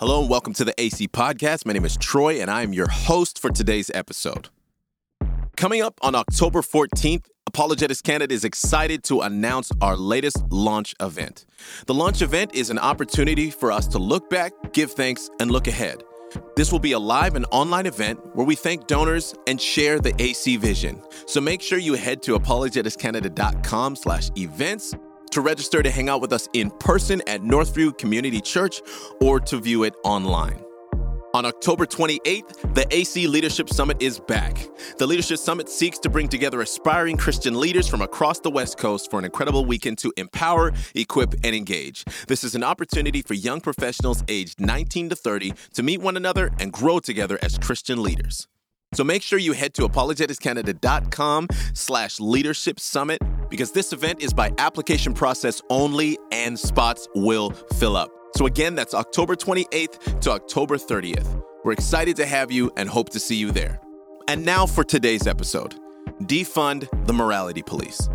Hello and welcome to the AC Podcast. My name is Troy and I am your host for today's episode. Coming up on October 14th, Apologetics Canada is excited to announce our latest launch event. The launch event is an opportunity for us to look back, give thanks, and look ahead. This will be a live and online event where we thank donors and share the AC vision. So make sure you head to apologeticscanada.com slash events to register to hang out with us in person at Northview Community Church or to view it online. On October 28th, the AC Leadership Summit is back. The Leadership Summit seeks to bring together aspiring Christian leaders from across the West Coast for an incredible weekend to empower, equip, and engage. This is an opportunity for young professionals aged 19 to 30 to meet one another and grow together as Christian leaders. So make sure you head to apologeticscanada.com slash leadership summit because this event is by application process only and spots will fill up. So again, that's October 28th to October 30th. We're excited to have you and hope to see you there. And now for today's episode Defund the Morality Police.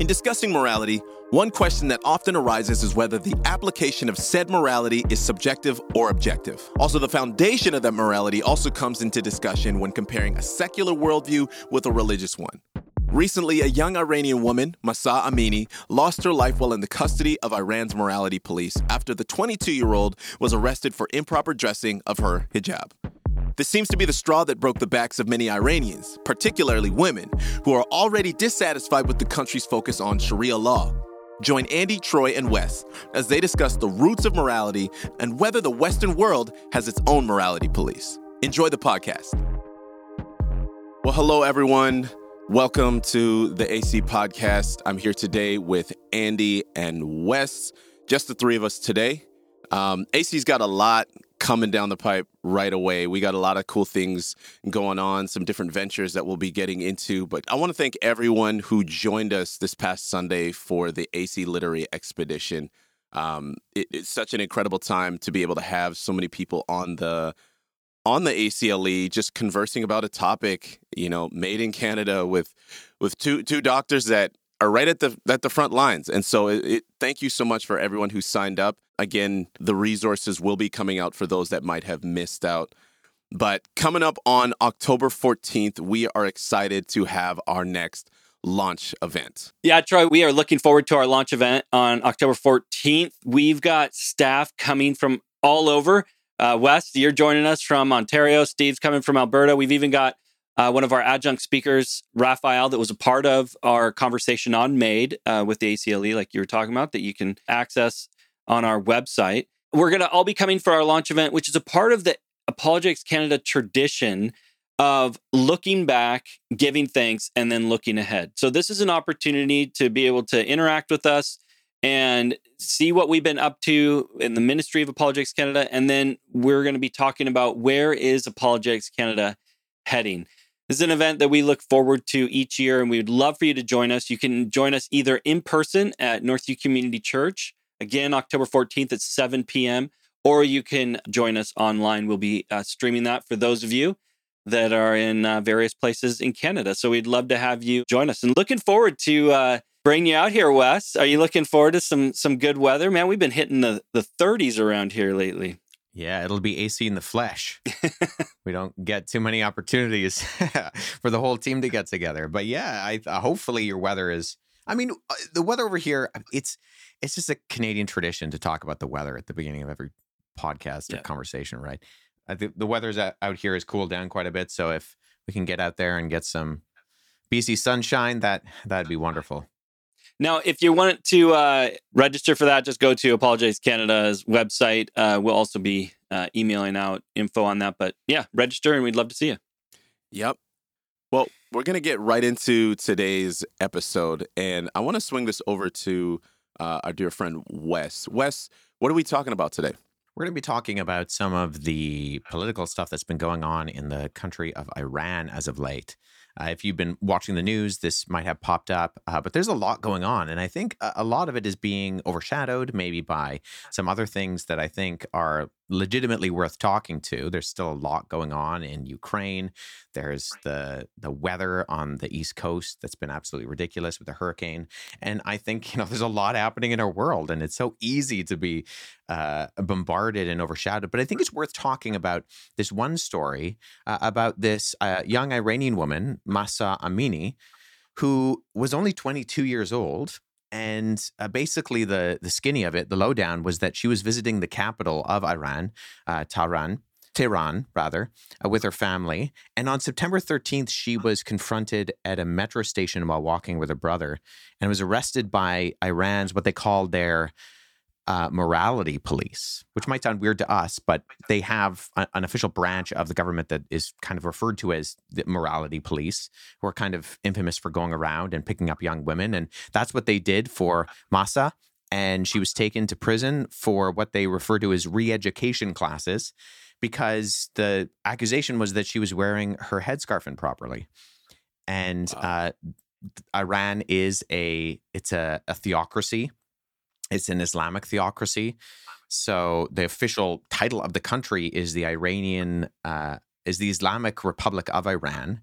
In discussing morality, one question that often arises is whether the application of said morality is subjective or objective. Also, the foundation of that morality also comes into discussion when comparing a secular worldview with a religious one. Recently, a young Iranian woman, Mahsa Amini, lost her life while in the custody of Iran's morality police after the 22 year old was arrested for improper dressing of her hijab. This seems to be the straw that broke the backs of many Iranians, particularly women, who are already dissatisfied with the country's focus on Sharia law. Join Andy, Troy, and Wes as they discuss the roots of morality and whether the Western world has its own morality police. Enjoy the podcast. Well, hello, everyone. Welcome to the AC podcast. I'm here today with Andy and Wes, just the three of us today. Um, AC's got a lot coming down the pipe right away. We got a lot of cool things going on, some different ventures that we'll be getting into. But I want to thank everyone who joined us this past Sunday for the AC Literary Expedition. Um, it, it's such an incredible time to be able to have so many people on the on the ACLE just conversing about a topic, you know, made in Canada with with two two doctors that are right at the at the front lines. And so it, it, thank you so much for everyone who signed up. Again, the resources will be coming out for those that might have missed out. But coming up on October 14th, we are excited to have our next launch event. Yeah, Troy, we are looking forward to our launch event on October 14th. We've got staff coming from all over. Uh, Wes, you're joining us from Ontario. Steve's coming from Alberta. We've even got uh, one of our adjunct speakers, Raphael, that was a part of our conversation on MADE uh, with the ACLE, like you were talking about, that you can access on our website. We're going to all be coming for our launch event, which is a part of the Apologetics Canada tradition of looking back, giving thanks, and then looking ahead. So, this is an opportunity to be able to interact with us and see what we've been up to in the Ministry of Apologetics Canada. And then we're going to be talking about where is Apologetics Canada heading. This is an event that we look forward to each year, and we would love for you to join us. You can join us either in person at Northview Community Church, again, October 14th at 7 p.m., or you can join us online. We'll be uh, streaming that for those of you that are in uh, various places in Canada. So we'd love to have you join us and looking forward to uh, bring you out here, Wes. Are you looking forward to some some good weather, man? We've been hitting the the 30s around here lately. Yeah, it'll be AC in the flesh. we don't get too many opportunities for the whole team to get together. But yeah, I uh, hopefully your weather is. I mean, uh, the weather over here it's it's just a Canadian tradition to talk about the weather at the beginning of every podcast or yeah. conversation, right? I think the weather's out here has cooled down quite a bit, so if we can get out there and get some BC sunshine, that that'd be wonderful. Now, if you want to uh, register for that, just go to Apologetics Canada's website. Uh, we'll also be uh, emailing out info on that. But yeah, register and we'd love to see you. Yep. Well, we're going to get right into today's episode. And I want to swing this over to uh, our dear friend Wes. Wes, what are we talking about today? We're going to be talking about some of the political stuff that's been going on in the country of Iran as of late. Uh, if you've been watching the news, this might have popped up, uh, but there's a lot going on. And I think a, a lot of it is being overshadowed maybe by some other things that I think are legitimately worth talking to. There's still a lot going on in Ukraine. There's the the weather on the East Coast that's been absolutely ridiculous with the hurricane. And I think, you know, there's a lot happening in our world and it's so easy to be uh, bombarded and overshadowed. But I think it's worth talking about this one story uh, about this uh, young Iranian woman, Mahsa Amini, who was only 22 years old and uh, basically the the skinny of it, the lowdown was that she was visiting the capital of Iran, uh, Tehran, Tehran rather, uh, with her family. And on September 13th, she was confronted at a metro station while walking with her brother, and was arrested by Iran's what they called their uh, morality police, which might sound weird to us, but they have a, an official branch of the government that is kind of referred to as the morality police, who are kind of infamous for going around and picking up young women. And that's what they did for Mahsa. And she was taken to prison for what they refer to as re education classes because the accusation was that she was wearing her headscarf improperly. And uh, Iran is a it's a, a theocracy it's an Islamic theocracy. So the official title of the country is the Iranian, uh, is the Islamic Republic of Iran.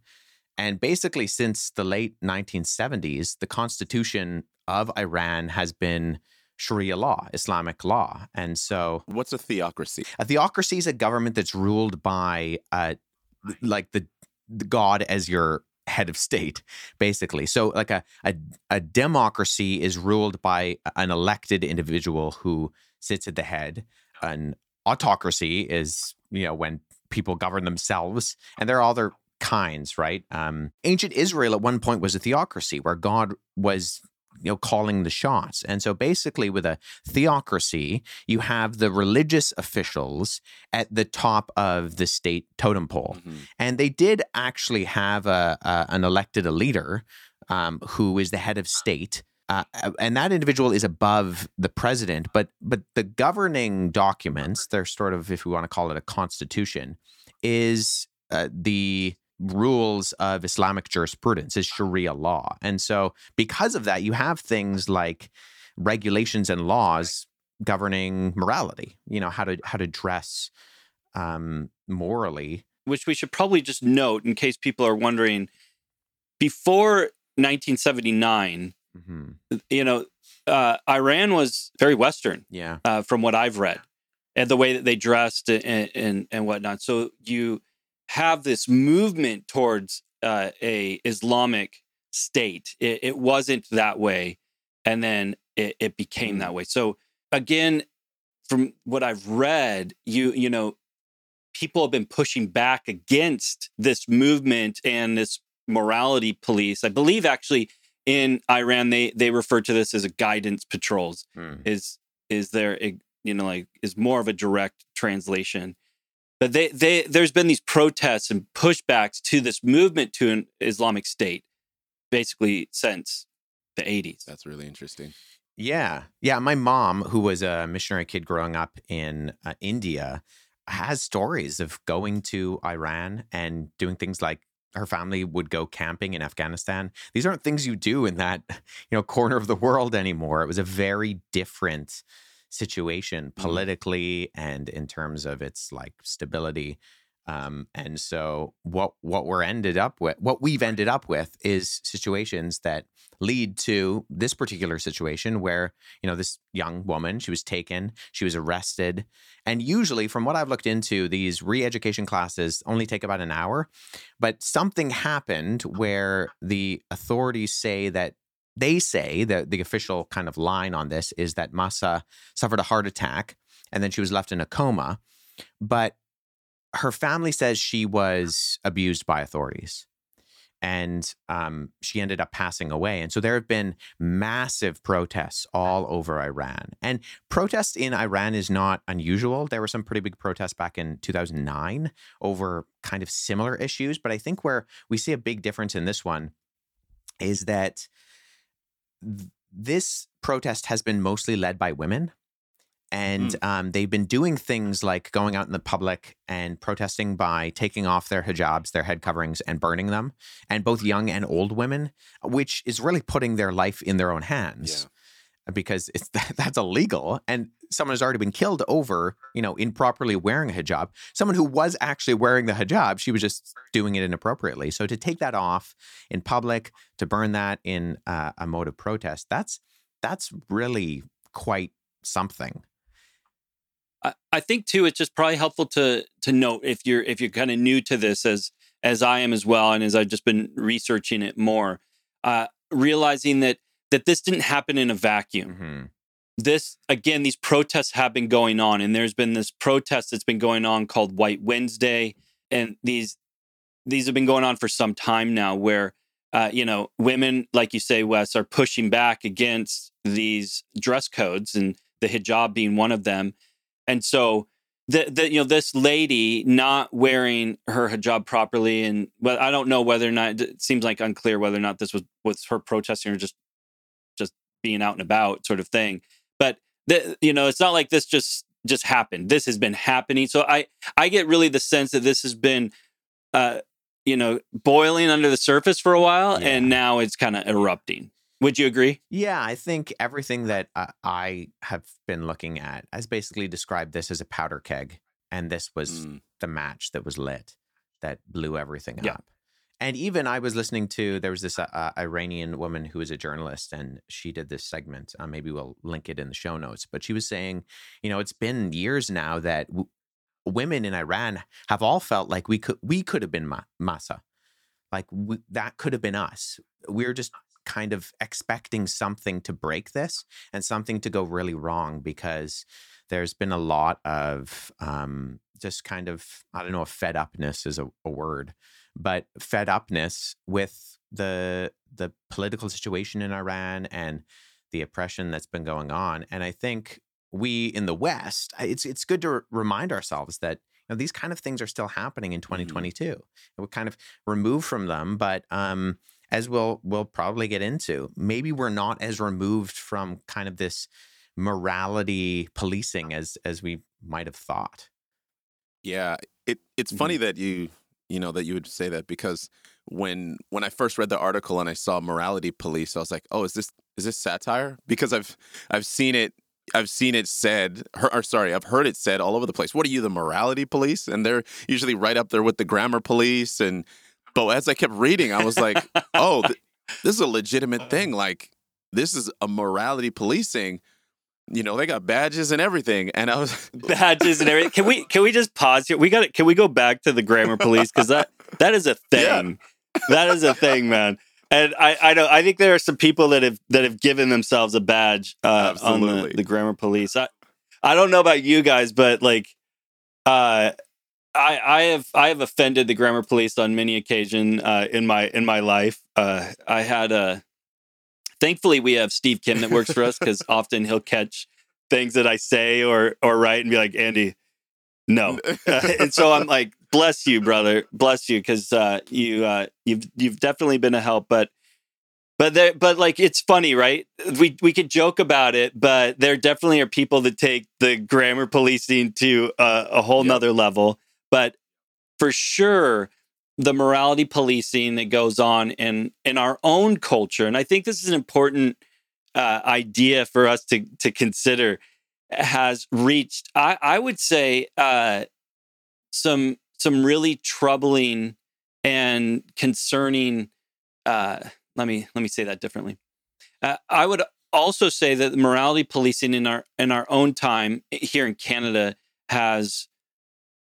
And basically, since the late 1970s, the constitution of Iran has been Sharia law, Islamic law. And so. What's a theocracy? A theocracy is a government that's ruled by, uh, like, the, the God as your head of state, basically. So, like a, a, a democracy is ruled by an elected individual who sits at the head. An autocracy is, you know, when people govern themselves, and there are other kinds, right? Um, ancient Israel at one point was a theocracy where God was you know calling the shots. And so basically with a theocracy you have the religious officials at the top of the state totem pole. Mm-hmm. and they did actually have a, a an elected a leader um, who is the head of state. Uh, and that individual is above the president but but the governing documents they're sort of if we want to call it a constitution is uh, the rules of Islamic jurisprudence, is Sharia law. And so, because of that, you have things like regulations and laws governing morality. You know how to how to dress um, morally. Which we should probably just note in case people are wondering. Before 1979, mm-hmm. you know, uh, Iran was very Western. Yeah, uh, from what I've read, and the way that they dressed and, and and whatnot. So you have this movement towards uh, a Islamic state. It, it, wasn't that way, and then it, it became that mm. way. So again, from what I've read, you you know, people have been pushing back against this movement and this morality police. I believe actually in Iran they they refer to this as a guidance patrols. Mm. Is is there a, you know like is more of a direct translation but they, they, there's been these protests and pushbacks to this movement to an Islamic State, basically since the 80s. That's really interesting. Yeah, yeah. My mom, who was a missionary kid growing up in uh, India, has stories of going to Iran and doing things like her family would go camping in Afghanistan. These aren't things you do in that you know corner of the world anymore. It was a very different situation mm-hmm. politically mm-hmm. and in terms of its like stability. Um, and so what what we're ended up with, what we've ended up with, is situations that lead to this particular situation where you know this young woman she was taken, she was arrested, and usually, from what I've looked into, these re-education classes only take about an hour, but something happened where the authorities say that they say that the official kind of line on this is that Mahsa suffered a heart attack and then she was left in a coma. But her family says she was abused by authorities and um, she ended up passing away. And so there have been massive protests all over Iran. And protests in Iran is not unusual. There were some pretty big protests back in 2009 over kind of similar issues. But I think where we see a big difference in this one is that this protest has been mostly led by women. and mm. um, they've been doing things like going out in the public and protesting by taking off their hijabs, their head coverings, and burning them. And both young and old women, which is really putting their life in their own hands. Yeah because it's that's illegal and someone has already been killed over you know improperly wearing a hijab someone who was actually wearing the hijab she was just doing it inappropriately so to take that off in public to burn that in uh, a mode of protest that's that's really quite something I, I think too it's just probably helpful to to note if you're if you're kind of new to this as as i am as well and as i've just been researching it more uh realizing that that this didn't happen in a vacuum. Mm-hmm. This, again, these protests have been going on, and there's been this protest that's been going on called White Wednesday. And these, these have been going on for some time now where, uh, you know, women, like you say, Wes, are pushing back against these dress codes and the hijab being one of them. And so, the, the you know this lady not wearing her hijab properly and well I don't know whether or not it seems like unclear whether or not this was was her protesting or just being out and about sort of thing. But the, you know, it's not like this just just happened. This has been happening. So I I get really the sense that this has been uh you know boiling under the surface for a while yeah. and now it's kind of erupting. Would you agree? Yeah, I think everything that uh, I have been looking at has basically described this as a powder keg and this was mm. the match that was lit that blew everything yeah. up and even I was listening to there was this uh, Iranian woman who is a journalist, and she did this segment. Uh, maybe we'll link it in the show notes. But she was saying, you know, it's been years now that w- women in Iran have all felt like we could we could have been ma- Mahsa, like we, that could have been us. We're just kind of expecting something to break this and something to go really wrong because there's been a lot of um, just kind of I don't know if fed upness is a, a word but fed upness with the the political situation in Iran and the oppression that's been going on. And I think we in the West, it's it's good to remind ourselves that you know, these kind of things are still happening in 2022. Mm-hmm. We're kind of removed from them, but um, as we'll we'll probably get into, maybe we're not as removed from kind of this morality policing as as we might have thought. Yeah, it it's mm-hmm. funny that you you know that you would say that because when when I first read the article and I saw morality police, I was like, oh, is this is this satire? Because I've I've seen it I've seen it said, or, sorry, I've heard it said all over the place. What are you, the morality police? And they're usually right up there with the grammar police. And but as I kept reading, I was like, oh, th- this is a legitimate thing. Like this is a morality policing you know, they got badges and everything. And I was badges and everything. Can we can we just pause here? We got it. Can we go back to the grammar police because that that is a thing. Yeah. That is a thing, man. And I I know I think there are some people that have that have given themselves a badge uh, on the, the grammar police. I I don't know about you guys, but like uh I, I have I have offended the grammar police on many occasion uh, in my in my life. Uh, I had a Thankfully, we have Steve Kim that works for us because often he'll catch things that I say or or write and be like, Andy, no. and so I'm like, bless you, brother, bless you, because uh, you uh, you've you've definitely been a help. But but there, but like it's funny, right? We we could joke about it, but there definitely are people that take the grammar policing to a, a whole yep. nother level. But for sure, the morality policing that goes on in in our own culture. And i think this is an important uh, idea for us to to consider has reached i i would say uh, some some really troubling and concerning uh, let me let me say that differently. Uh, i would also say that morality policing in our in our own time here in canada has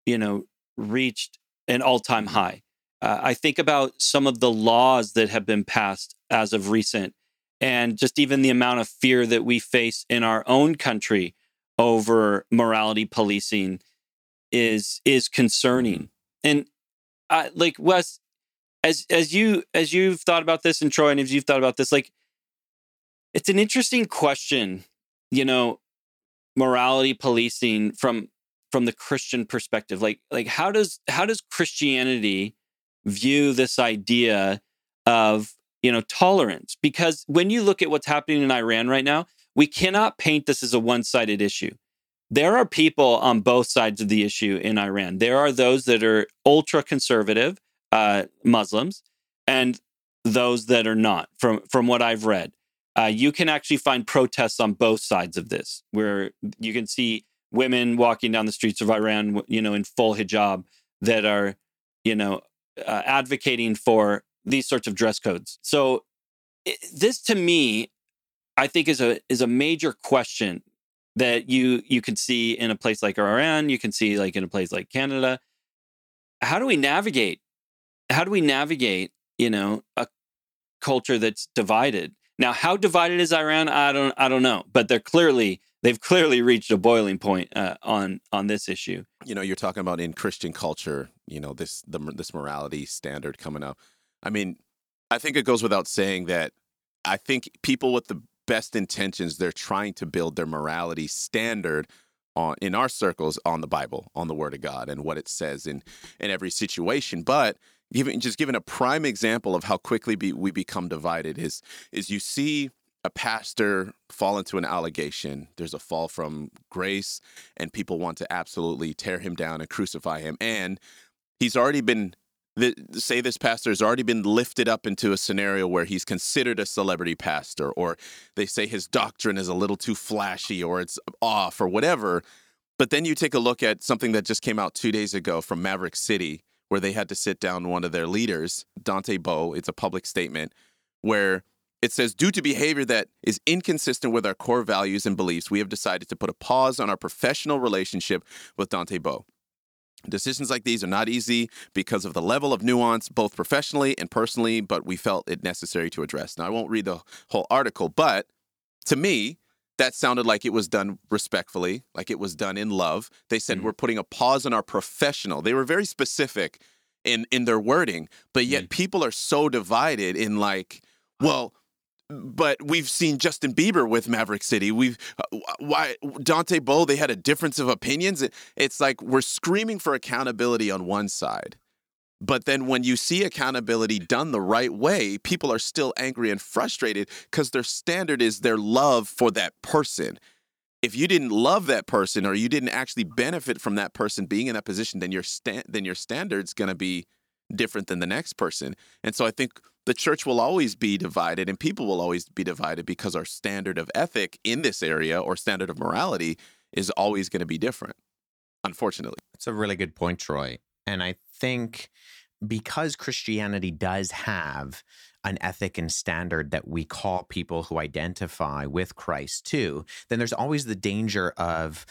you know reached an all-time high uh, I think about some of the laws that have been passed as of recent, and just even the amount of fear that we face in our own country over morality policing is is concerning. And I, like Wes, as as you as you've thought about this, and Troy, and as you've thought about this, like it's an interesting question. You know, morality policing from from the Christian perspective. Like like how does how does Christianity view this idea of you know tolerance because when you look at what's happening in Iran right now we cannot paint this as a one-sided issue there are people on both sides of the issue in Iran. There are those that are ultra conservative uh, Muslims and those that are not, from, from what I've read. Uh, you can actually find protests on both sides of this, where you can see women walking down the streets of Iran, you know, in full hijab that are, you know, uh, advocating for these sorts of dress codes. So it, this, to me, I think is a is a major question that you you can see in a place like Iran, you can see like in a place like Canada. How do we navigate? How do we navigate, you know, a culture that's divided? Now, how divided is Iran? I don't I don't know, but they're clearly they've clearly reached a boiling point uh, on on this issue. You know, you're talking about in Christian culture, you know, this the, this morality standard coming up. I mean, I think it goes without saying that I think people with the best intentions they're trying to build their morality standard on in our circles on the Bible, on the Word of God, and what it says in in every situation. But giving just given a prime example of how quickly be, we become divided is is you see a pastor fall into an allegation. There's a fall from grace, and people want to absolutely tear him down and crucify him. And he's already been the, say this pastor has already been lifted up into a scenario where he's considered a celebrity pastor, or they say his doctrine is a little too flashy, or it's off, or whatever. But then you take a look at something that just came out two days ago from Maverick City, where they had to sit down one of their leaders, Dante Bowe. It's a public statement where it says, due to behavior that is inconsistent with our core values and beliefs, we have decided to put a pause on our professional relationship with Dante Bowe. Decisions like these are not easy because of the level of nuance, both professionally and personally, but we felt it necessary to address. Now, I won't read the whole article, but to me, that sounded like it was done respectfully, like it was done in love. They said, mm-hmm. we're putting a pause on our professional. They were very specific in, in their wording, but yet mm-hmm. people are so divided in like, well, but we've seen Justin Bieber with Maverick City. We've uh, why Dante Bowe. They had a difference of opinions. It's like we're screaming for accountability on one side, but then when you see accountability done the right way, people are still angry and frustrated because their standard is their love for that person. If you didn't love that person or you didn't actually benefit from that person being in that position, then your sta- then your standard's to be different than the next person. And so I think the church will always be divided and people will always be divided because our standard of ethic in this area or standard of morality is always going to be different, unfortunately. It's a really good point, Troy. And I think because Christianity does have an ethic and standard that we call people who identify with Christ to, then there's always the danger of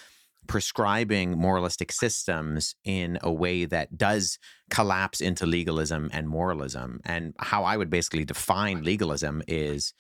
prescribing moralistic systems in a way that does collapse into legalism and moralism. And how I would basically define legalism is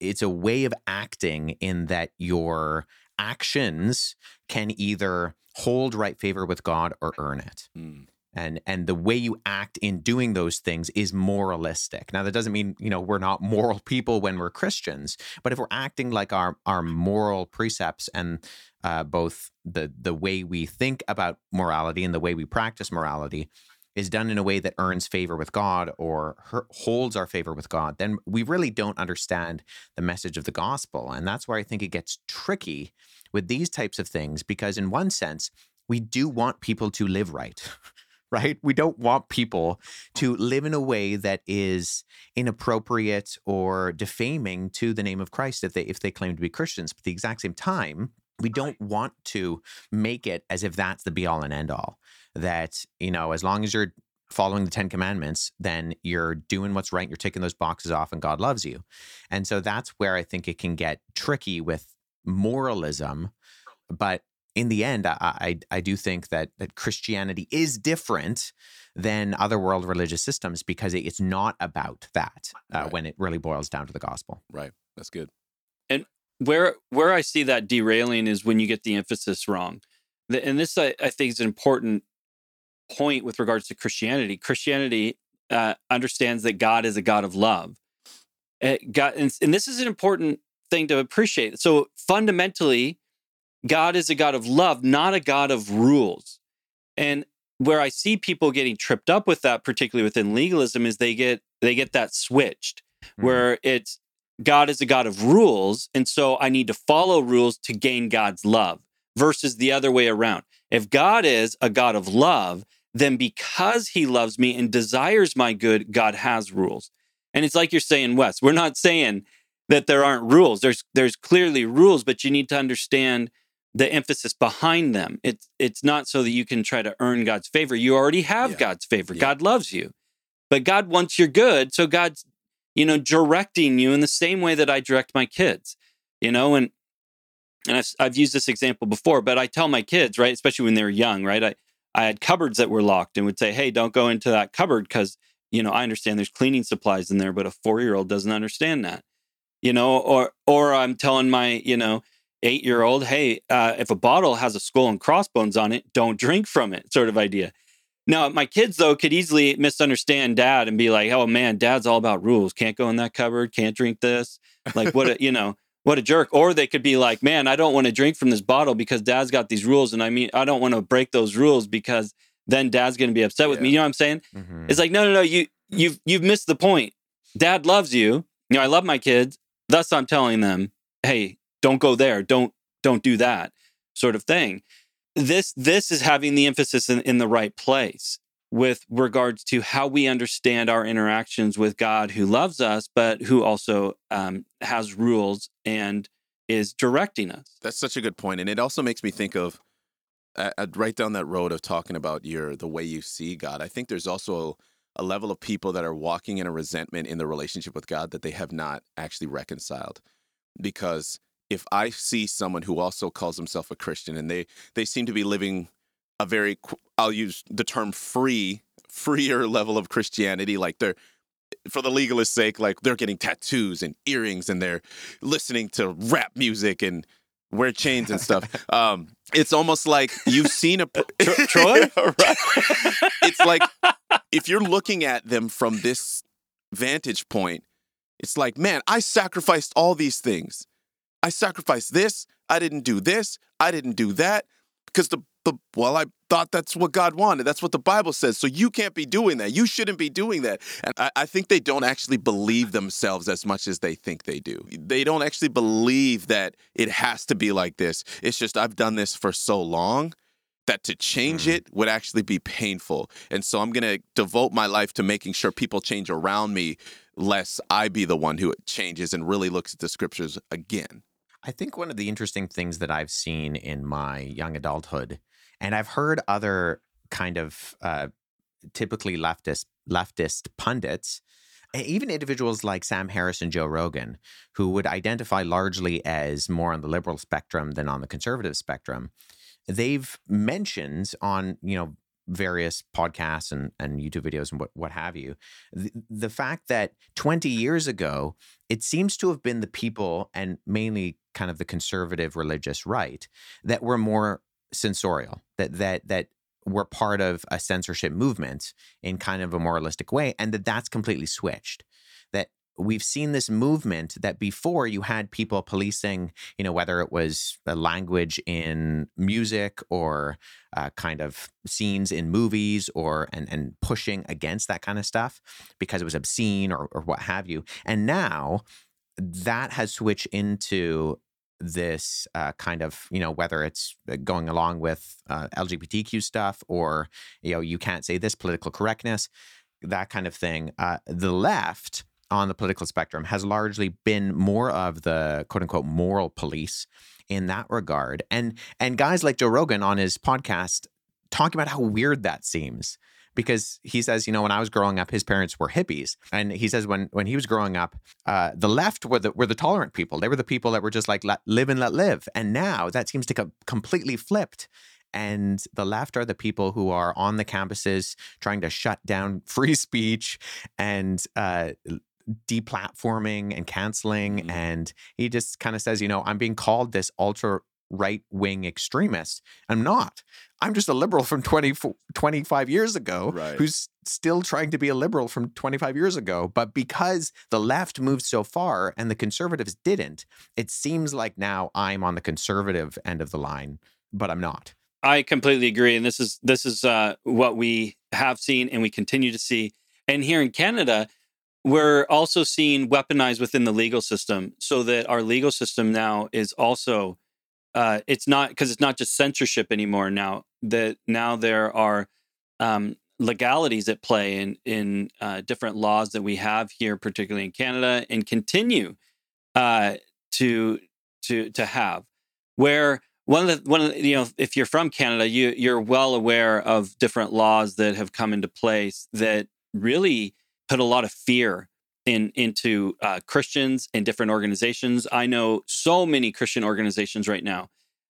it's a way of acting in that your actions can either hold right favor with God or earn it. Mm and and the way you act in doing those things is moralistic now that doesn't mean you know we're not moral people when we're christians but if we're acting like our our moral precepts and uh, both the the way we think about morality and the way we practice morality is done in a way that earns favor with God or her, holds our favor with God, then we really don't understand the message of the gospel. And that's where I think it gets tricky with these types of things, because in one sense, we do want people to live right. right? We don't want people to live in a way that is inappropriate or defaming to the name of Christ if they if they claim to be Christians. But at the exact same time, we don't want to make it as if that's the be all and end all. That, you know, as long as you're following the 10 commandments, then you're doing what's right, you're taking those boxes off and God loves you. And so that's where I think it can get tricky with moralism, but in the end, I, I, I do think that that Christianity is different than other world religious systems because it's not about that uh, right. when it really boils down to the gospel. Right. That's good. And where where I see that derailing is when you get the emphasis wrong. And this, I, I think, is an important point with regards to Christianity. Christianity uh, understands that God is a God of love. Uh, God, and, and this is an important thing to appreciate. So fundamentally, God is a God of love, not a God of rules. And where I see people getting tripped up with that, particularly within legalism, is they get they get that switched, mm-hmm. where it's God is a God of rules, and so I need to follow rules to gain God's love. versus the other way around. If God is a God of love, then because he loves me and desires my good, God has rules. And it's like you're saying, Wes, we're not saying that there aren't rules. There's there's clearly rules, but you need to understand the emphasis behind them. It's it's not so that you can try to earn God's favor. You already have yeah. God's favor. Yeah. God loves you. But God wants your good. So God's, you know, directing you in the same way that I direct my kids. You know, and and I've, I've used this example before, but I tell my kids, right, especially when they're young, right? I, I had cupboards that were locked and would say, hey, don't go into that cupboard because, you know, I understand there's cleaning supplies in there, but a four year old doesn't understand that, you know, or, or I'm telling my, you know, eight year old, hey, uh, if a bottle has a skull and crossbones on it, don't drink from it, sort of idea. Now, my kids, though, could easily misunderstand dad and be like, oh man, dad's all about rules. Can't go in that cupboard, can't drink this. Like, what, a, you know, what a jerk. Or they could be like, man, I don't want to drink from this bottle because dad's got these rules. And I mean, I don't want to break those rules because then dad's going to be upset with yeah. me. You know what I'm saying? Mm-hmm. It's like, no, no, no, you, you've, you've missed the point. Dad loves you. You know, I love my kids. Thus, I'm telling them, hey, don't go there. Don't, don't do that sort of thing. This, this is having the emphasis in, in the right place with regards to how we understand our interactions with God who loves us, but who also um, has rules and is directing us. That's such a good point, and it also makes me think of uh, right down that road of talking about your the way you see God. I think there's also a level of people that are walking in a resentment in the relationship with God that they have not actually reconciled, because if I see someone who also calls himself a Christian and they they seem to be living a very I'll use the term free freer level of Christianity like they're for the legalist sake like they're getting tattoos and earrings and they're listening to rap music and wear chains and stuff. Um it's almost like you've seen a Troy? Right? it's like if you're looking at them from this vantage point it's like man I sacrificed all these things I sacrificed this I didn't do this I didn't do that because the the well, I thought that's what God wanted. That's what the Bible says. So you can't be doing that. You shouldn't be doing that. And I, I, think they don't actually believe themselves as much as they think they do. They don't actually believe that it has to be like this. It's just I've done this for so long that to change mm-hmm. it would actually be painful. And so I'm going to devote my life to making sure people change around me, lest I be the one who changes and really looks at the scriptures again. I think one of the interesting things that I've seen in my young adulthood and I've heard other kind of uh, typically leftist leftist pundits, even individuals like Sam Harris and Joe Rogan, who would identify largely as more on the liberal spectrum than on the conservative spectrum. They've mentioned on you know various podcasts and, and YouTube videos and what, what have you. The, the fact that 20 years ago, it seems to have been the people and mainly kind of the conservative religious right that were more censorial that that that we're part of a censorship movement in kind of a moralistic way and that that's completely switched. That we've seen this movement that before you had people policing you know whether it was a language in music or uh, kind of scenes in movies or and and pushing against that kind of stuff because it was obscene or, or what have you. And now that has switched into this uh, kind of you know whether it's uh, going along with uh, LGBTQ stuff or you know you can't say this political correctness that kind of thing uh, the left on the political spectrum has largely been more of the quote unquote moral police in that regard. And and guys like Joe Rogan on his podcast talking about how weird that seems because he says, you know, when I was growing up, his parents were hippies, and he says when when he was growing up, uh, the left were the were the tolerant people. They were the people that were just like let, live and let live. And now that seems to come completely flipped. And the left are the people who are on the campuses trying to shut down free speech and uh, deplatforming and canceling. Mm-hmm. And he just kind of says, you know, I'm being called this ultra right wing extremist. I'm not. I'm just a liberal from 20, 25 years ago right. who's still trying to be a liberal from 25 years ago. But because the left moved so far and the conservatives didn't, it seems like now I'm on the conservative end of the line, but I'm not. I completely agree, and this is this is uh, what we have seen and we continue to see. And here in Canada, we're also seeing weaponized within the legal system, so that our legal system now is also uh, it's not because it's not just censorship anymore. Now that now there are um, legalities at play in in uh, different laws that we have here, particularly in Canada, and continue uh, to to to have. Where one of the one of the, you know, if you're from Canada, you you're well aware of different laws that have come into place that really put a lot of fear in into uh, Christians and different organizations. I know so many Christian organizations right now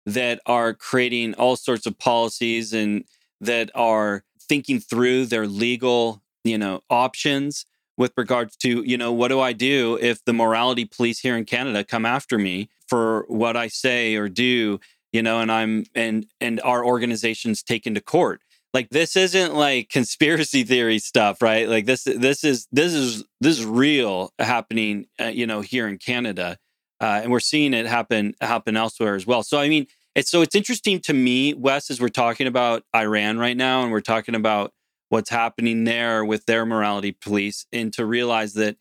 that are creating all sorts of policies and that are thinking through their legal, you know, options with regards to, you know, what do I do if the morality police here in Canada come after me for what I say or do, you know, and I'm and and our organizations taken to court. Like this isn't like conspiracy theory stuff, right? Like this this is this is this is real happening, uh, you know, here in Canada. Uh, and we're seeing it happen happen elsewhere as well. So I mean, it's so it's interesting to me, Wes, as we're talking about Iran right now, and we're talking about what's happening there with their morality police, and to realize that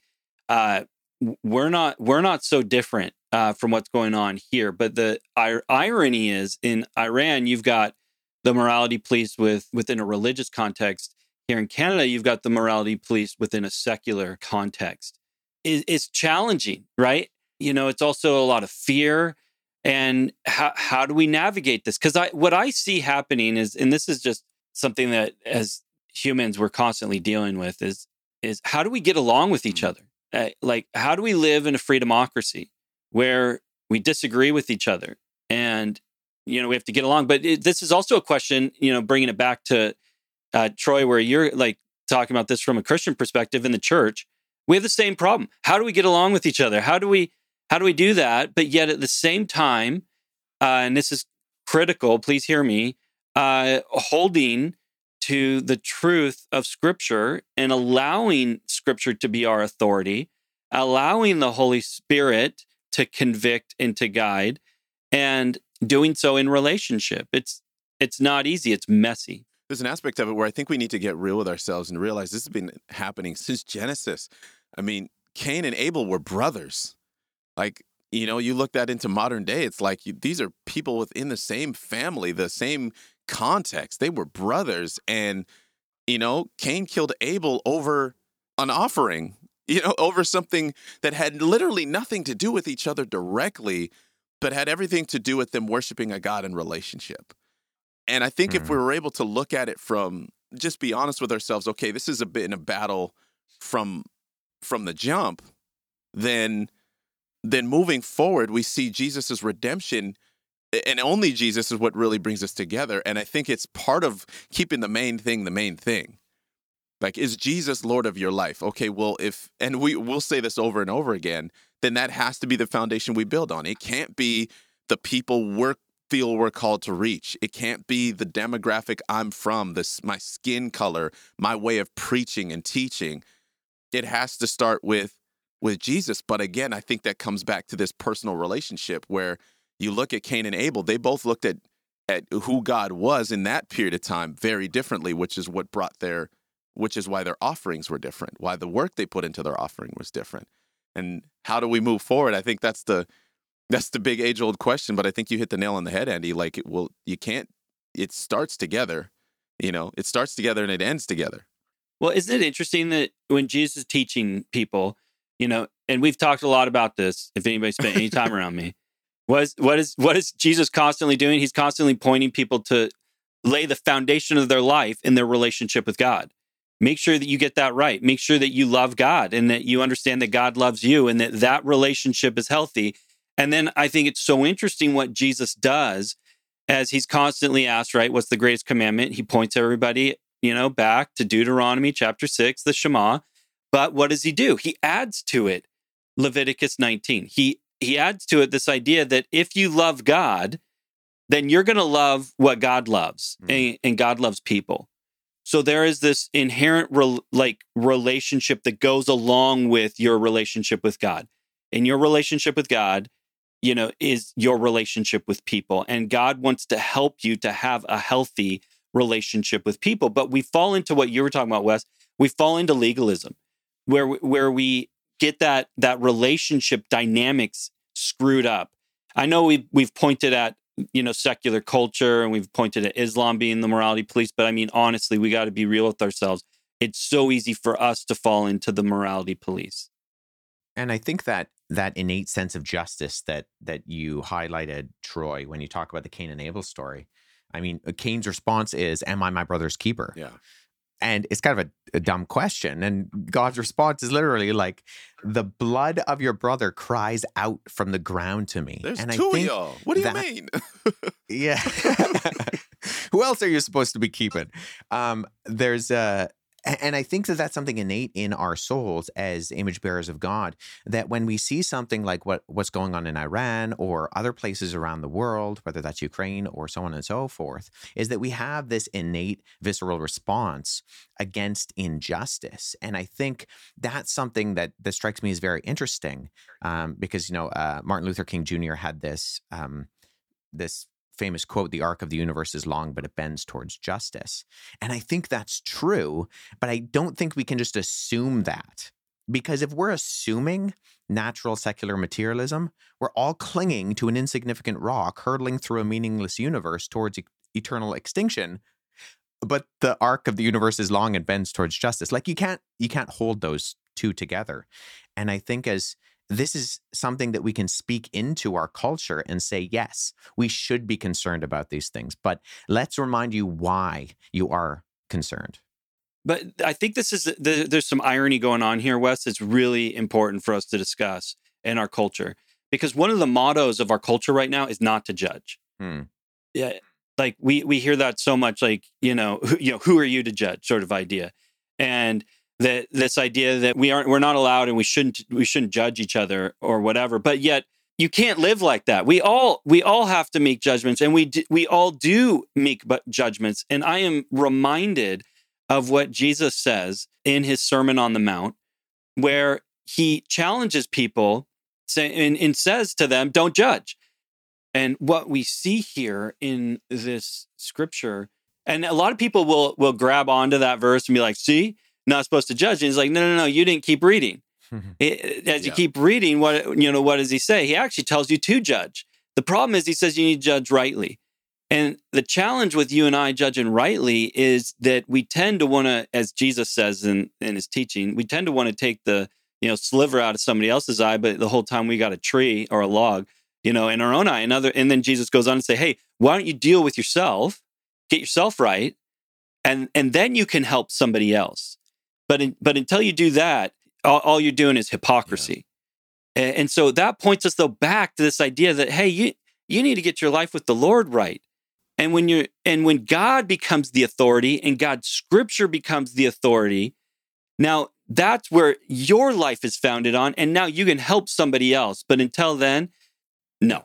uh, we're not we're not so different uh, from what's going on here. But the ir- irony is, in Iran, you've got the morality police with within a religious context. Here in Canada, you've got the morality police within a secular context. It, it's challenging, right? You know, it's also a lot of fear and how how do we navigate this because i what i see happening is and this is just something that as humans we're constantly dealing with is is how do we get along with each mm-hmm. other uh, like how do we live in a free democracy where we disagree with each other and you know we have to get along but it, this is also a question you know bringing it back to uh, troy where you're like talking about this from a christian perspective in the church we have the same problem how do we get along with each other how do we how do we do that? But yet at the same time, uh, and this is critical, please hear me, uh, holding to the truth of Scripture and allowing Scripture to be our authority, allowing the Holy Spirit to convict and to guide, and doing so in relationship. It's it's not easy. It's messy. There's an aspect of it where I think we need to get real with ourselves and realize this has been happening since Genesis. I mean, Cain and Abel were brothers. Like, you know, you look that into modern day, it's like you, these are people within the same family, the same context. They were brothers. And, you know, Cain killed Abel over an offering, you know, over something that had literally nothing to do with each other directly, but had everything to do with them worshiping a God in relationship. And I think mm-hmm. if we were able to look at it from just be honest with ourselves, okay, this is a bit in a battle from from the jump, then then moving forward, we see Jesus' redemption, and only Jesus is what really brings us together. And I think it's part of keeping the main thing the main thing. Like, is Jesus Lord of your life? Okay, well, if, and we we will say this over and over again, then that has to be the foundation we build on. It can't be the people we're feel we're called to reach. It can't be the demographic I'm from, this my skin color, my way of preaching and teaching. It has to start with with Jesus. But again, I think that comes back to this personal relationship where you look at Cain and Abel, they both looked at at who God was in that period of time very differently, which is what brought their which is why their offerings were different, why the work they put into their offering was different. And how do we move forward? I think that's the that's the big age old question, but I think you hit the nail on the head, Andy. Like, well, you can't. It starts together, you know. It starts together and it ends together. Well, isn't it interesting that when Jesus is teaching people, you know, and we've talked a lot about this. If anybody spent any time around me, what is what is what is Jesus constantly doing? He's constantly pointing people to lay the foundation of their life in their relationship with God. Make sure that you get that right. Make sure that you love God and that you understand that God loves you and that that relationship is healthy. And then I think it's so interesting what Jesus does as he's constantly asked, right, what's the greatest commandment? He points everybody, you know, back to Deuteronomy chapter 6, the Shema. But what does he do? He adds to it Leviticus 19. He he adds to it this idea that if you love God, then you're going to love what God loves, mm and, and, God loves people. So there is this inherent re- like relationship that goes along with your relationship with God. And your relationship with God, you know, is your relationship with people. And God wants to help you to have a healthy relationship with people. But we fall into what you were talking about, Wes. We fall into legalism where where we get that that relationship dynamics screwed up. I know we've we've pointed at you know, secular culture, and we've pointed at Islam being the morality police. But I mean, honestly, we got to be real with ourselves. It's so easy for us to fall into the morality police. And I think that that innate sense of justice that that you highlighted, Troy, when you talk about the Cain and Abel story. I mean, uh, Cain's response is, "Am I my brother's keeper?" Yeah. And it's kind of a, a, dumb question. And God's response is literally like, the blood of your brother cries out from the ground to me. There's and two I think of y'all. What do that, you mean? yeah. Who else are you supposed to be keeping? Um, there's a, and I think that that's something innate in our souls as image bearers of God. That when we see something like what what's going on in Iran or other places around the world, whether that's Ukraine or so on and so forth, is that we have this innate visceral response against injustice. And I think that's something that that strikes me as very interesting, um, because you know uh, Martin Luther King Jr. had this um, this famous quote the arc of the universe is long but it bends towards justice. And i think that's true but i don't think we can just assume that because if we're assuming natural secular materialism we're all clinging to an insignificant rock hurtling through a meaningless universe towards e- eternal extinction but the arc of the universe is long and bends towards justice. Like you can't you can't hold those two together. And i think as this is something that we can speak into our culture and say, yes, we should be concerned about these things. But let's remind you why you are concerned. But I think this is there's some irony going on here, Wes. It's really important for us to discuss in our culture because one of the mottos of our culture right now is not to judge. Hmm. Yeah, like we we hear that so much, like you know, who, you know, who are you to judge, sort of idea, and that this idea that we aren't we're not allowed and we shouldn't we shouldn't judge each other or whatever but yet you can't live like that. We all we all have to make judgments and we we all do make but judgments. And i am reminded of what jesus says in his sermon on the mount where he challenges people say, and, and says to them don't judge. And what we see here in this scripture and a lot of people will will grab onto that verse and be like see not supposed to judge. And he's like, no, no, no, you didn't keep reading. It, as yeah. you keep reading, what you know, what does he say? He actually tells you to judge. The problem is he says you need to judge rightly. And the challenge with you and I judging rightly is that we tend to want to, as Jesus says in, in his teaching, we tend to want to take the you know sliver out of somebody else's eye, but the whole time we got a tree or a log, you know, in our own eye. Another, and then Jesus goes on to say, "Hey, why don't you deal with yourself, get yourself right, and and then you can help somebody else." But in, but until you do that, all, all you're doing is hypocrisy. Yeah. And, and so that points us though back to this idea that hey, you you need to get your life with the Lord right. And when you're and when God becomes the authority and God's scripture becomes the authority, now that's where your life is founded on. And now you can help somebody else. But until then, no.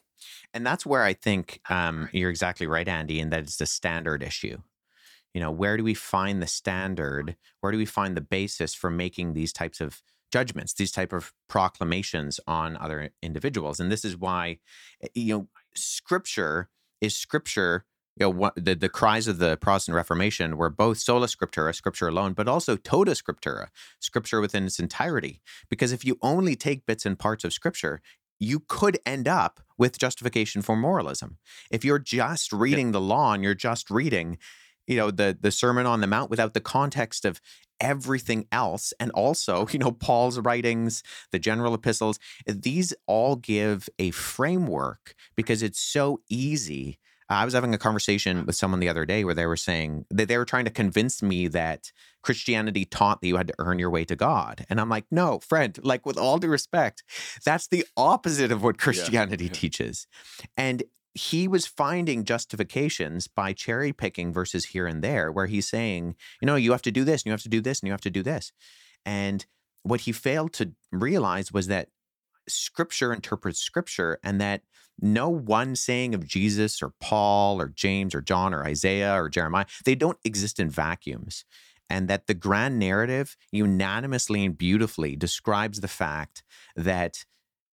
And that's where I think um, you're exactly right, Andy, and that it's the standard issue you know where do we find the standard? Where do we find the basis for making these types of judgments these type of proclamations on other individuals? And this is why eh, you know scripture is scripture you know what, the, the cries of the protestant reformation were both sola scriptura scripture alone but also tota scriptura scripture within its entirety. Because if you only take bits and parts of scripture you could end up with justification for moralism. If you're just reading the law and you're just reading you know the the sermon on the mount without the context of everything else and also you know paul's writings the general epistles eh, these all give a framework because it's so easy. I was having a conversation with someone the other day where they were saying that they were trying to convince me that christianity taught that you had to earn your way to god. And i'm like no friend like with all due respect that's the opposite of what christianity yeah, yeah. teaches. And he was finding justifications by cherry picking verses here and there where he's saying, you know, you have to do this and you have to do this and you have to do this. And what he failed to realize was that scripture interprets scripture and that no one saying of Jesus or Paul or James or John or Isaiah or Jeremiah, they don't exist in vacuums. And that the grand narrative unanimously and beautifully describes the fact that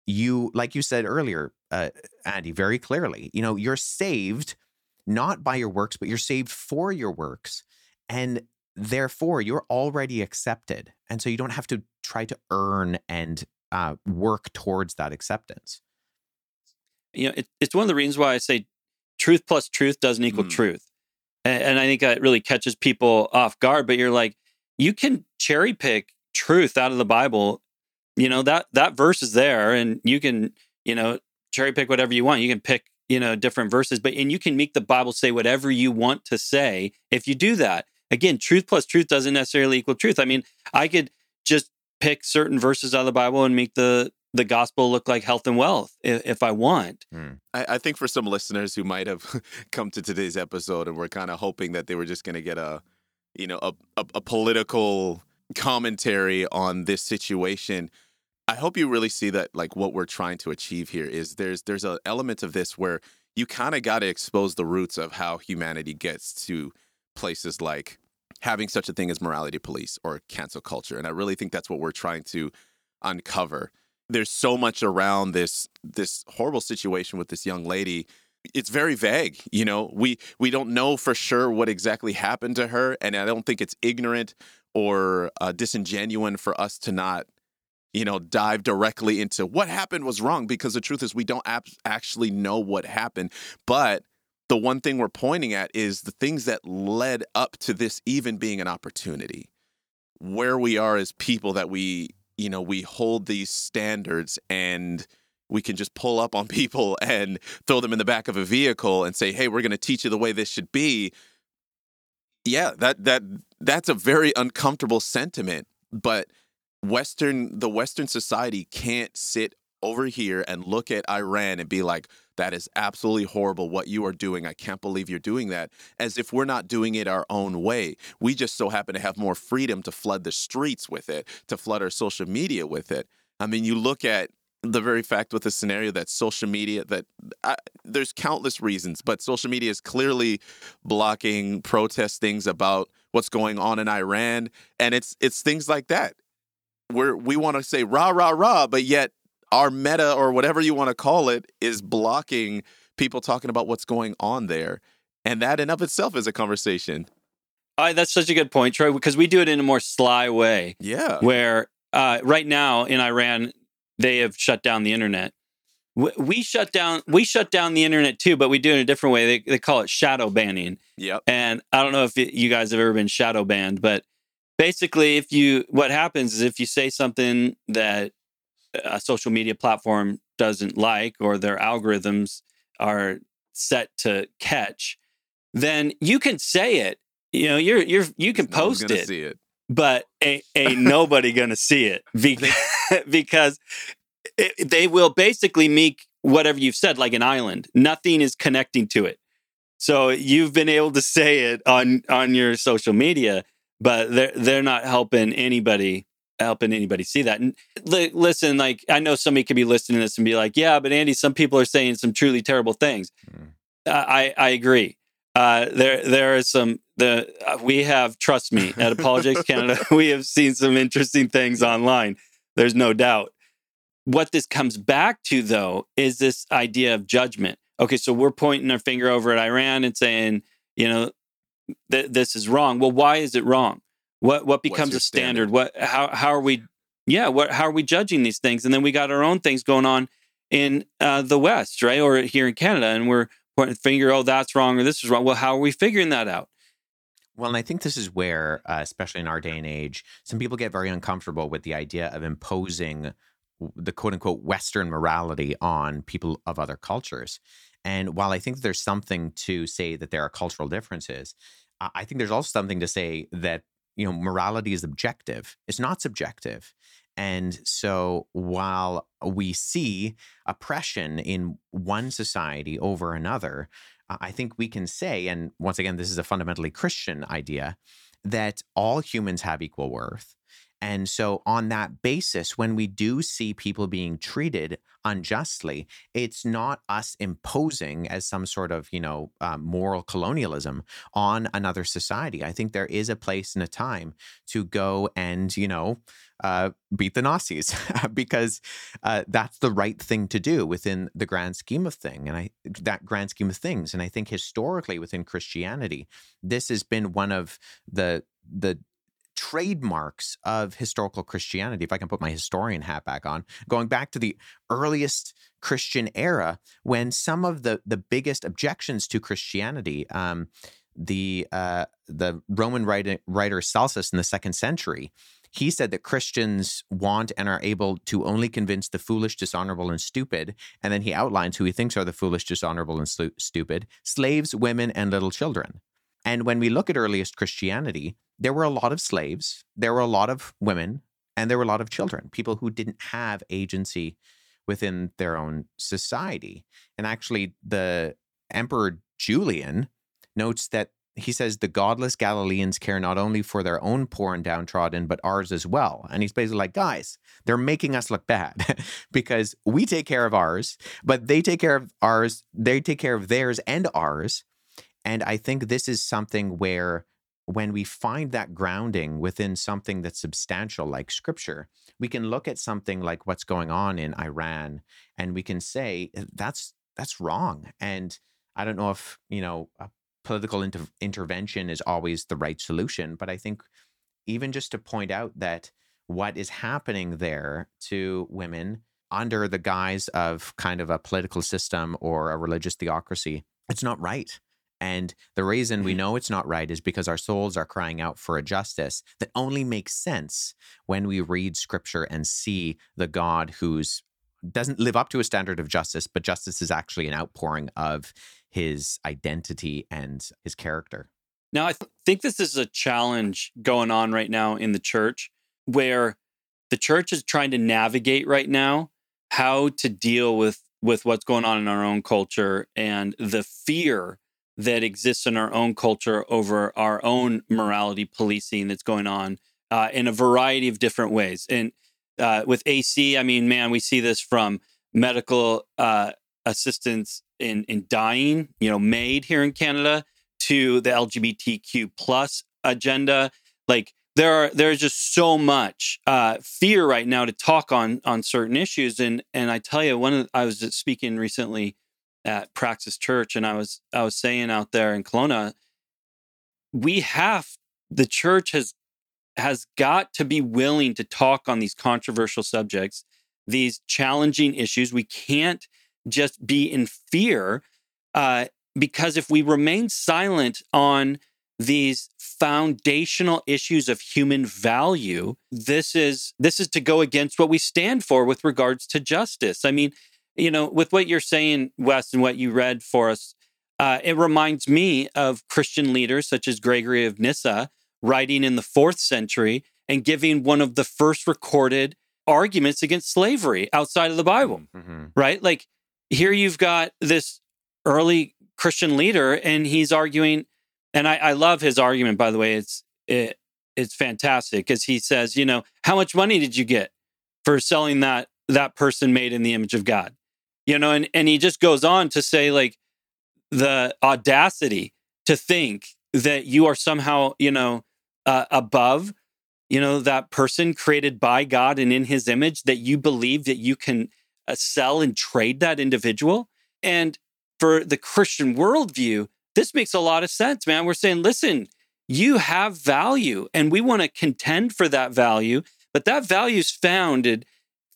you, like you said earlier, uh, Andy, very clearly, you know, you're saved not by your works, but you're saved for your works. And therefore, you're already accepted. And so you don't have to try to earn and uh, work towards that acceptance. You know, it, it's one of the reasons why I say truth plus truth doesn't equal Mm. truth. And, and I think that really catches people off guard. But you're like, you can cherry pick truth out of the Bible. You know that that verse is there, and you can you know cherry pick whatever you want. You can pick you know different verses, but and you can make the Bible say whatever you want to say if you do that. Again, truth plus truth doesn't necessarily equal truth. I mean, I could just pick certain verses out of the Bible and make the the gospel look like health and wealth if, if I want. Hmm. I, I think for some listeners who might have come to today's episode and were kind of hoping that they were just going to get a, you know, a, a, a political commentary on this situation. I hope you really see that like what we're trying to achieve here is there's there's an element of this where you kind of got to expose the roots of how humanity gets to places like having such a thing as morality police or cancel culture and I really think that's what we're trying to uncover. There's so much around this this horrible situation with this young lady. It's very vague you know? We we don't know for sure what exactly happened to her and i don't think it's ignorant or uh, for us to not you know dive directly into what happened was wrong because the truth is we don't actually know what happened. But the one thing we're pointing at is the things that led up to this even being an opportunity. Where we are as people that we you know we hold these standards and we can just pull up on people and throw them in the back of a vehicle and say hey we're going to teach you the way this should be. Yeah that that that's a very uncomfortable sentiment but western the western society can't sit over here and look at Iran and be like that is absolutely horrible what you are doing. I can't believe you're doing that as if we're not doing it our own way. We just so happen to have more freedom to flood the streets with it to flood our social media with it. I mean you look at the very fact with the scenario that social media that I, there's countless reasons but social media is clearly blocking protest things about what's going on in iran and it's it's things like that where we want to say rah rah rah but yet our meta or whatever you want to call it is blocking people talking about what's going on there and that in of itself is a conversation Uh, that's such a good point, Troy, because we do it in a more sly way yeah where uh, right now in Iran, they have shut down the internet. We shut down we shut down the internet too, but we do it in a different way. They, they call it shadow banning. yep And I don't know if it, you guys have ever been shadow banned, but basically, if you what happens is if you say something that a social media platform doesn't like or their algorithms are set to catch, then you can say it. You know, you're you're you can post it, it but ain't, ain't nobody gonna see it because, because it, they will basically make whatever you've said like an island. Nothing is connecting to it. So you've been able to say it on on your social media, but they're they're not helping anybody helping anybody see that. And li- listen, like I know somebody could be listening to this and be like, "Yeah, but Andy, some people are saying some truly terrible things." Mm. I I agree. Uh, there there is some the uh, we have trust me at Apologetics Canada we have seen some interesting things online. There's no doubt. What this comes back to though is this idea of judgment. Okay, so we're pointing our finger over at Iran and saying, you know, th- this is wrong. Well, why is it wrong? What what becomes a standard? What how how are we? Yeah, what how are we judging these things? And then we got our own things going on in uh, the West, right, or here in Canada, and we're pointing the finger. Oh, that's wrong, or this is wrong. Well, how are we figuring that out? Well, and I think this is where, uh, especially in our day and age, some people get very uncomfortable with the idea of imposing the quote unquote Western morality on people of other cultures. And while I think there's something to say that there are cultural differences, I think there's also something to say that you know morality is objective. It's not subjective. And so while we see oppression in one society over another, I think we can say, and once again, this is a fundamentally Christian idea, that all humans have equal worth. And so, on that basis, when we do see people being treated unjustly, it's not us imposing as some sort of, you know, uh, moral colonialism on another society. I think there is a place and a time to go and, you know, uh, beat the Nazis because uh, that's the right thing to do within the grand scheme of thing, and I that grand scheme of things. And I think historically within Christianity, this has been one of the the trademarks of historical Christianity, if I can put my historian hat back on, going back to the earliest Christian era, when some of the the biggest objections to Christianity, um, the uh, the Roman writer, writer Celsus in the second century, he said that Christians want and are able to only convince the foolish, dishonorable, and stupid. And then he outlines who he thinks are the foolish, dishonorable, and stupid slaves, women, and little children. And when we look at earliest Christianity, there were a lot of slaves, there were a lot of women, and there were a lot of children, people who didn't have agency within their own society. And actually, the Emperor Julian notes that he says the godless Galileans care not only for their own poor and downtrodden, but ours as well. And he's basically like, guys, they're making us look bad because we take care of ours, but they take care of ours, they take care of theirs and ours. And I think this is something where when we find that grounding within something that's substantial like scripture, we can look at something like what's going on in Iran and we can say eh, that's that's wrong. And I don't know if, you know, political inter- intervention is always the right solution. But I think even just to point out that what is happening there to women under the guise of kind of a political system or a religious theocracy, it's not right. And the reason we mm-hmm. know it's not right is because our souls are crying out for a justice that only makes sense when we read scripture and see the God who's doesn't live up to a standard of justice, but justice is actually an outpouring of his identity and his character. Now, I th- think this is a challenge going on right now in the church where the church is trying to navigate right now how to deal with with what's going on in our own culture and the fear that exists in our own culture over our own morality policing that's going on uh, in a variety of different ways. And uh, with AC, I mean, man, we see this from medical uh, assistance in in dying, you know, made here in Canada, to the LGBTQ plus agenda. Like there are there's just so much uh, fear right now to talk on on certain issues, and and I tell you, one of I was speaking recently at Praxis Church, and I was I was saying out there in Kelowna, we have the church has has got to be willing to talk on these controversial subjects, these challenging issues. We can't just be in fear, uh, because if we remain silent on these foundational issues of human value, this is this is to go against what we stand for with regards to justice. I mean, you know, with what you're saying, Wes, and what you read for us, uh, it reminds me of Christian leaders such as Gregory of Nyssa writing in the fourth century and giving one of the first recorded arguments against slavery outside of the Bible, mm-hmm. right? Like here you've got this early Christian leader, and he's arguing, and I, I love his argument, by the way. It's it, it's fantastic because he says, you know, how much money did you get for selling that that person made in the image of God? You know, and and he just goes on to say like the audacity to think that you are somehow, you know, uh, above, you know, that person created by God and in his image, that you believe that you can uh, sell and trade that individual. And for the Christian worldview, this makes a lot of sense, man. We're saying, listen, you have value and we want to contend for that value, but that value is founded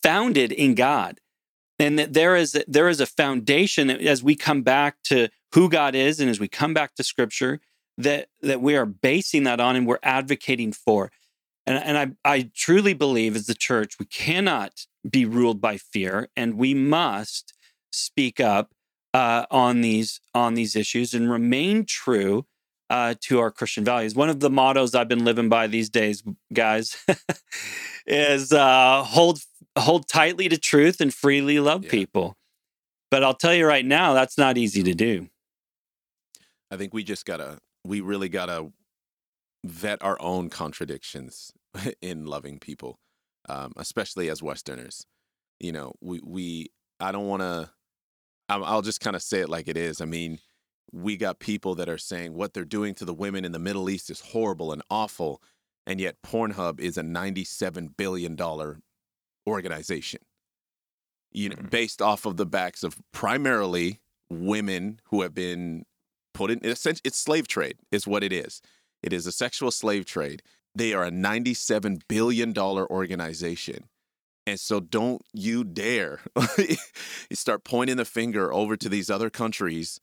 founded in God. And that there is there is a foundation as we come back to who God is and as we come back to scripture that that we are basing that on and we're advocating for. And, and I, I truly believe as the church, we cannot be ruled by fear and we must speak up uh, on these on these issues and remain true uh, to our Christian values. One of the mottos I've been living by these days, guys, is uh, hold hold tightly to truth and freely love yeah. people. But I'll tell you right now, that's not easy to do. I think we just gotta we really gotta vet our own contradictions in loving people, um, especially as Westerners. You know, we we I don't want to. I'll just kind of say it like it is. I mean, we got people that are saying what they're doing to the women in the Middle East is horrible and awful, and yet Pornhub is a ninety-seven billion dollar organization. You know, mm-hmm. based off of the backs of primarily women who have been put in. essentially It's slave trade, is what it is. It is a sexual slave trade. They are a $97 billion organization. And so don't you dare start pointing the finger over to these other countries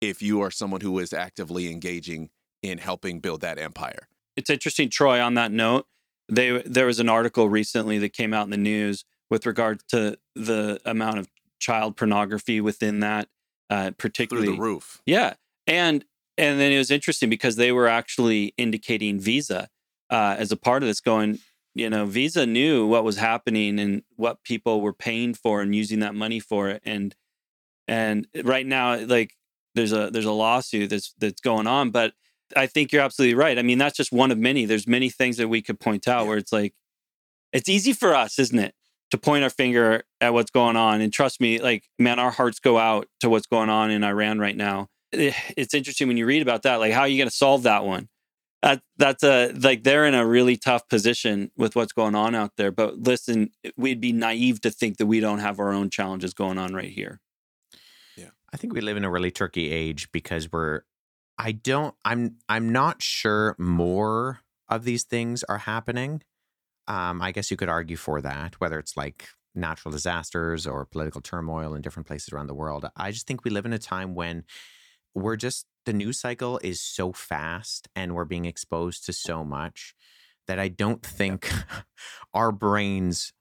if you are someone who is actively engaging in helping build that empire. It's interesting, Troy, on that note, they, there was an article recently that came out in the news with regard to the amount of child pornography within that, uh, particularly. Through the roof. Yeah. And and then it was interesting because they were actually indicating Visa uh, as a part of this, going, you know, Visa knew what was happening and what people were paying for and using that money for it. And and right now, like there's a there's a lawsuit that's that's going on. But I think you're absolutely right. I mean, that's just one of many. There's many things that we could point out where it's like it's easy for us, isn't it? To point our finger at what's going on. And trust me, like, man, our hearts go out to what's going on in Iran right now. Eh, it's interesting when you read about that. Like, how are you going to solve that one? That, that's a like they're in a really tough position with what's going on out there. But listen, we'd be naive to think that we don't have our own challenges going on right here. Yeah, I think we live in a really tricky age because we're. I don't. I'm. I'm not sure more of these things are happening. Um, I guess you could argue for that, whether it's like natural disasters or political turmoil in different places around the world. I just think we live in a time when we're just the news cycle is so fast and we're being exposed to so much that I don't think our brains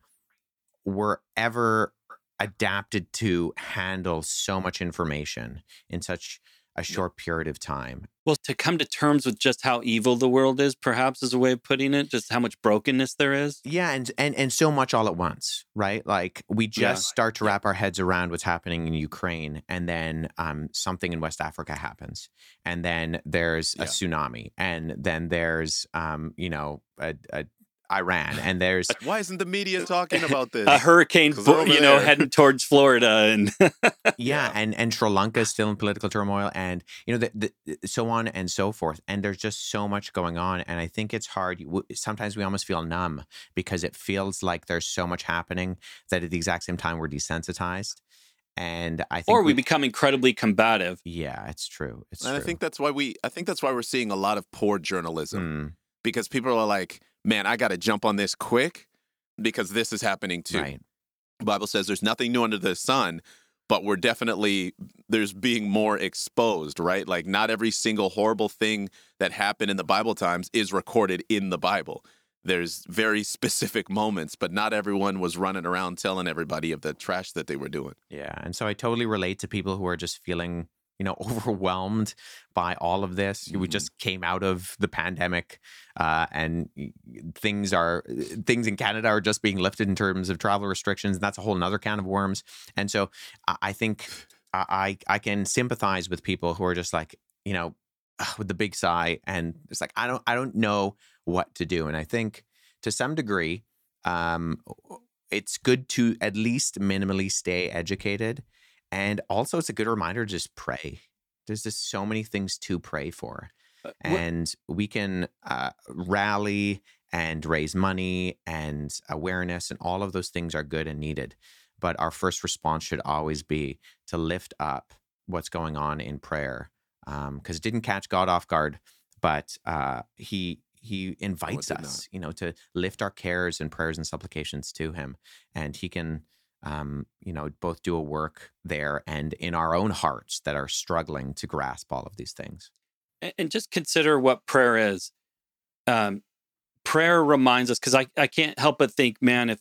were ever adapted to handle so much information in such a short period of time. Well, to come to terms with just how evil the world is, perhaps is a way of putting it, just how much brokenness there is. Yeah, and and and so much all at once, right? Like we just yeah. start to wrap our heads around what's happening in Ukraine, and then um, something in West Africa happens, and then there's a yeah. tsunami, and then there's um, you know a, a Iran, and there's why isn't the media talking about this? a hurricane, you know, heading towards Florida, and yeah, yeah, and and Sri Lanka is still in political turmoil, and you know, the, the, so on and so forth. And there's just so much going on, and I think it's hard. Sometimes we almost feel numb because it feels like there's so much happening that at the exact same time we're desensitized. And I think, or we, we become incredibly combative. Yeah, it's true. It's and true. I think that's why we. I think that's why we're seeing a lot of poor journalism. Mm because people are like, man, I got to jump on this quick because this is happening too. Right. The Bible says there's nothing new under the sun, but we're definitely there's being more exposed, right? Like not every single horrible thing that happened in the Bible times is recorded in the Bible. There's very specific moments, but not everyone was running around telling everybody of the trash that they were doing. Yeah, and so I totally relate to people who are just feeling you know overwhelmed by all of this. Mm-hmm. we just came out of the pandemic uh, and things are things in canada are just being lifted in terms of travel restrictions and that's a whole nother can of worms. And so i think i i can sympathize with people who are just like you know with the big sigh and it's like i don't i don't know what to do. And i think to some degree um it's good to at least minimally stay educated and also, it's a good reminder to just pray. There's just so many things to pray for. Uh, and we can uh, rally and raise money and awareness, and all of those things are good and needed. But our first response should always be to lift up what's going on in prayer, because um, it didn't catch God off guard, but uh, he he invites us, not. you know, to lift our cares and prayers and supplications to him, and he can um, you know, both do a work there and in our own hearts that are struggling to grasp all of these things. And just consider what prayer is. Um, prayer reminds us, because I, I can't help but think, man, if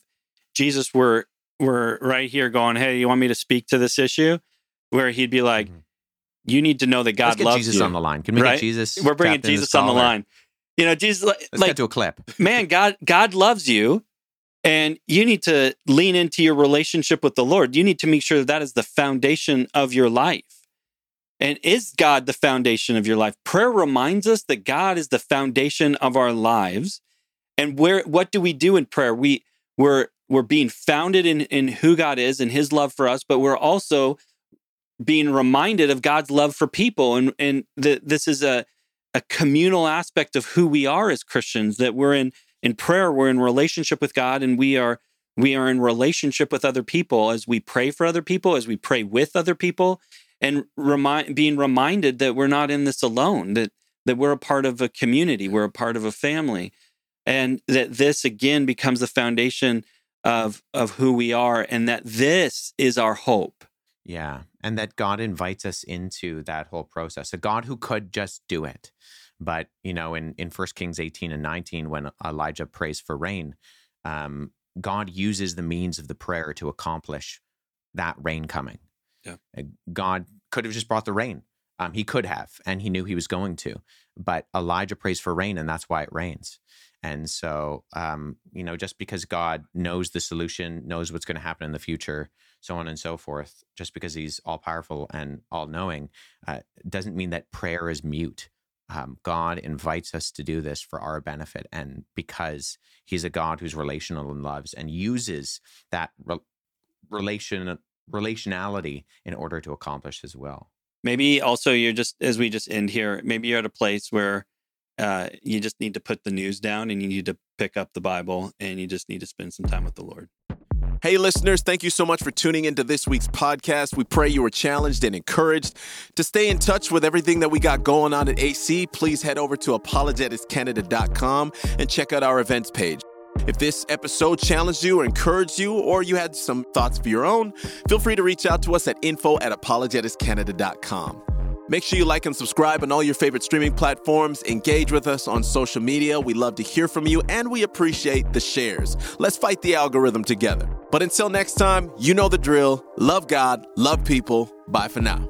Jesus were were right here going, "Hey, you want me to speak to this issue?" Where he'd be like, mm-hmm. "You need to know that God Let's get loves Jesus you." on the line. Can we right? get Jesus? We're bringing Jesus on the line. You know, Jesus. Let's like, get to a clip. man, God, God loves you, and you need to lean into your relationship with the Lord. You need to make sure that, that is the foundation of your life. And is God the foundation of your life? Prayer reminds us that God is the foundation of our lives. And where what do we do in prayer? We we're we're being founded in, in who God is and his love for us, but we're also being reminded of God's love for people. And and the, this is a a communal aspect of who we are as Christians, that we're in in prayer we're in relationship with god and we are we are in relationship with other people as we pray for other people as we pray with other people and remind being reminded that we're not in this alone that that we're a part of a community we're a part of a family and that this again becomes the foundation of of who we are and that this is our hope. Yeah and that god invites us into that whole process a god who could just do it but you know in in first kings 18 and 19 when elijah prays for rain um, god uses the means of the prayer to accomplish that rain coming yeah. Uh, god could have just brought the rain um, he could have and he knew he was going to but elijah prays for rain and that's why it rains and so, um, you know, just because God knows the solution, knows what's going to happen in the future, so on and so forth, just because He's all powerful and all knowing, uh, doesn't mean that prayer is mute. Um, God invites us to do this for our benefit, and because He's a God who's relational and loves, and uses that re- relation relationality in order to accomplish His will. Maybe also you're just as we just end here. Maybe you're at a place where uh, you just need to put the news down and you need to pick up the Bible and you just need to spend some time with the Lord. Hey, listeners, thank you so much for tuning into this week's podcast. We pray you were challenged and encouraged. To stay in touch with everything that we got going on at AC, please head over to apologeticscanada.com and check out our events page. If this episode challenged you or encouraged you, or you had some thoughts of your own, feel free to reach out to us at info at apologeticscanada.com. Make sure you like and subscribe on all your favorite streaming platforms. Engage with us on social media. We love to hear from you and we appreciate the shares. Let's fight the algorithm together. But until next time, you know the drill. Love God, love people. Bye for now.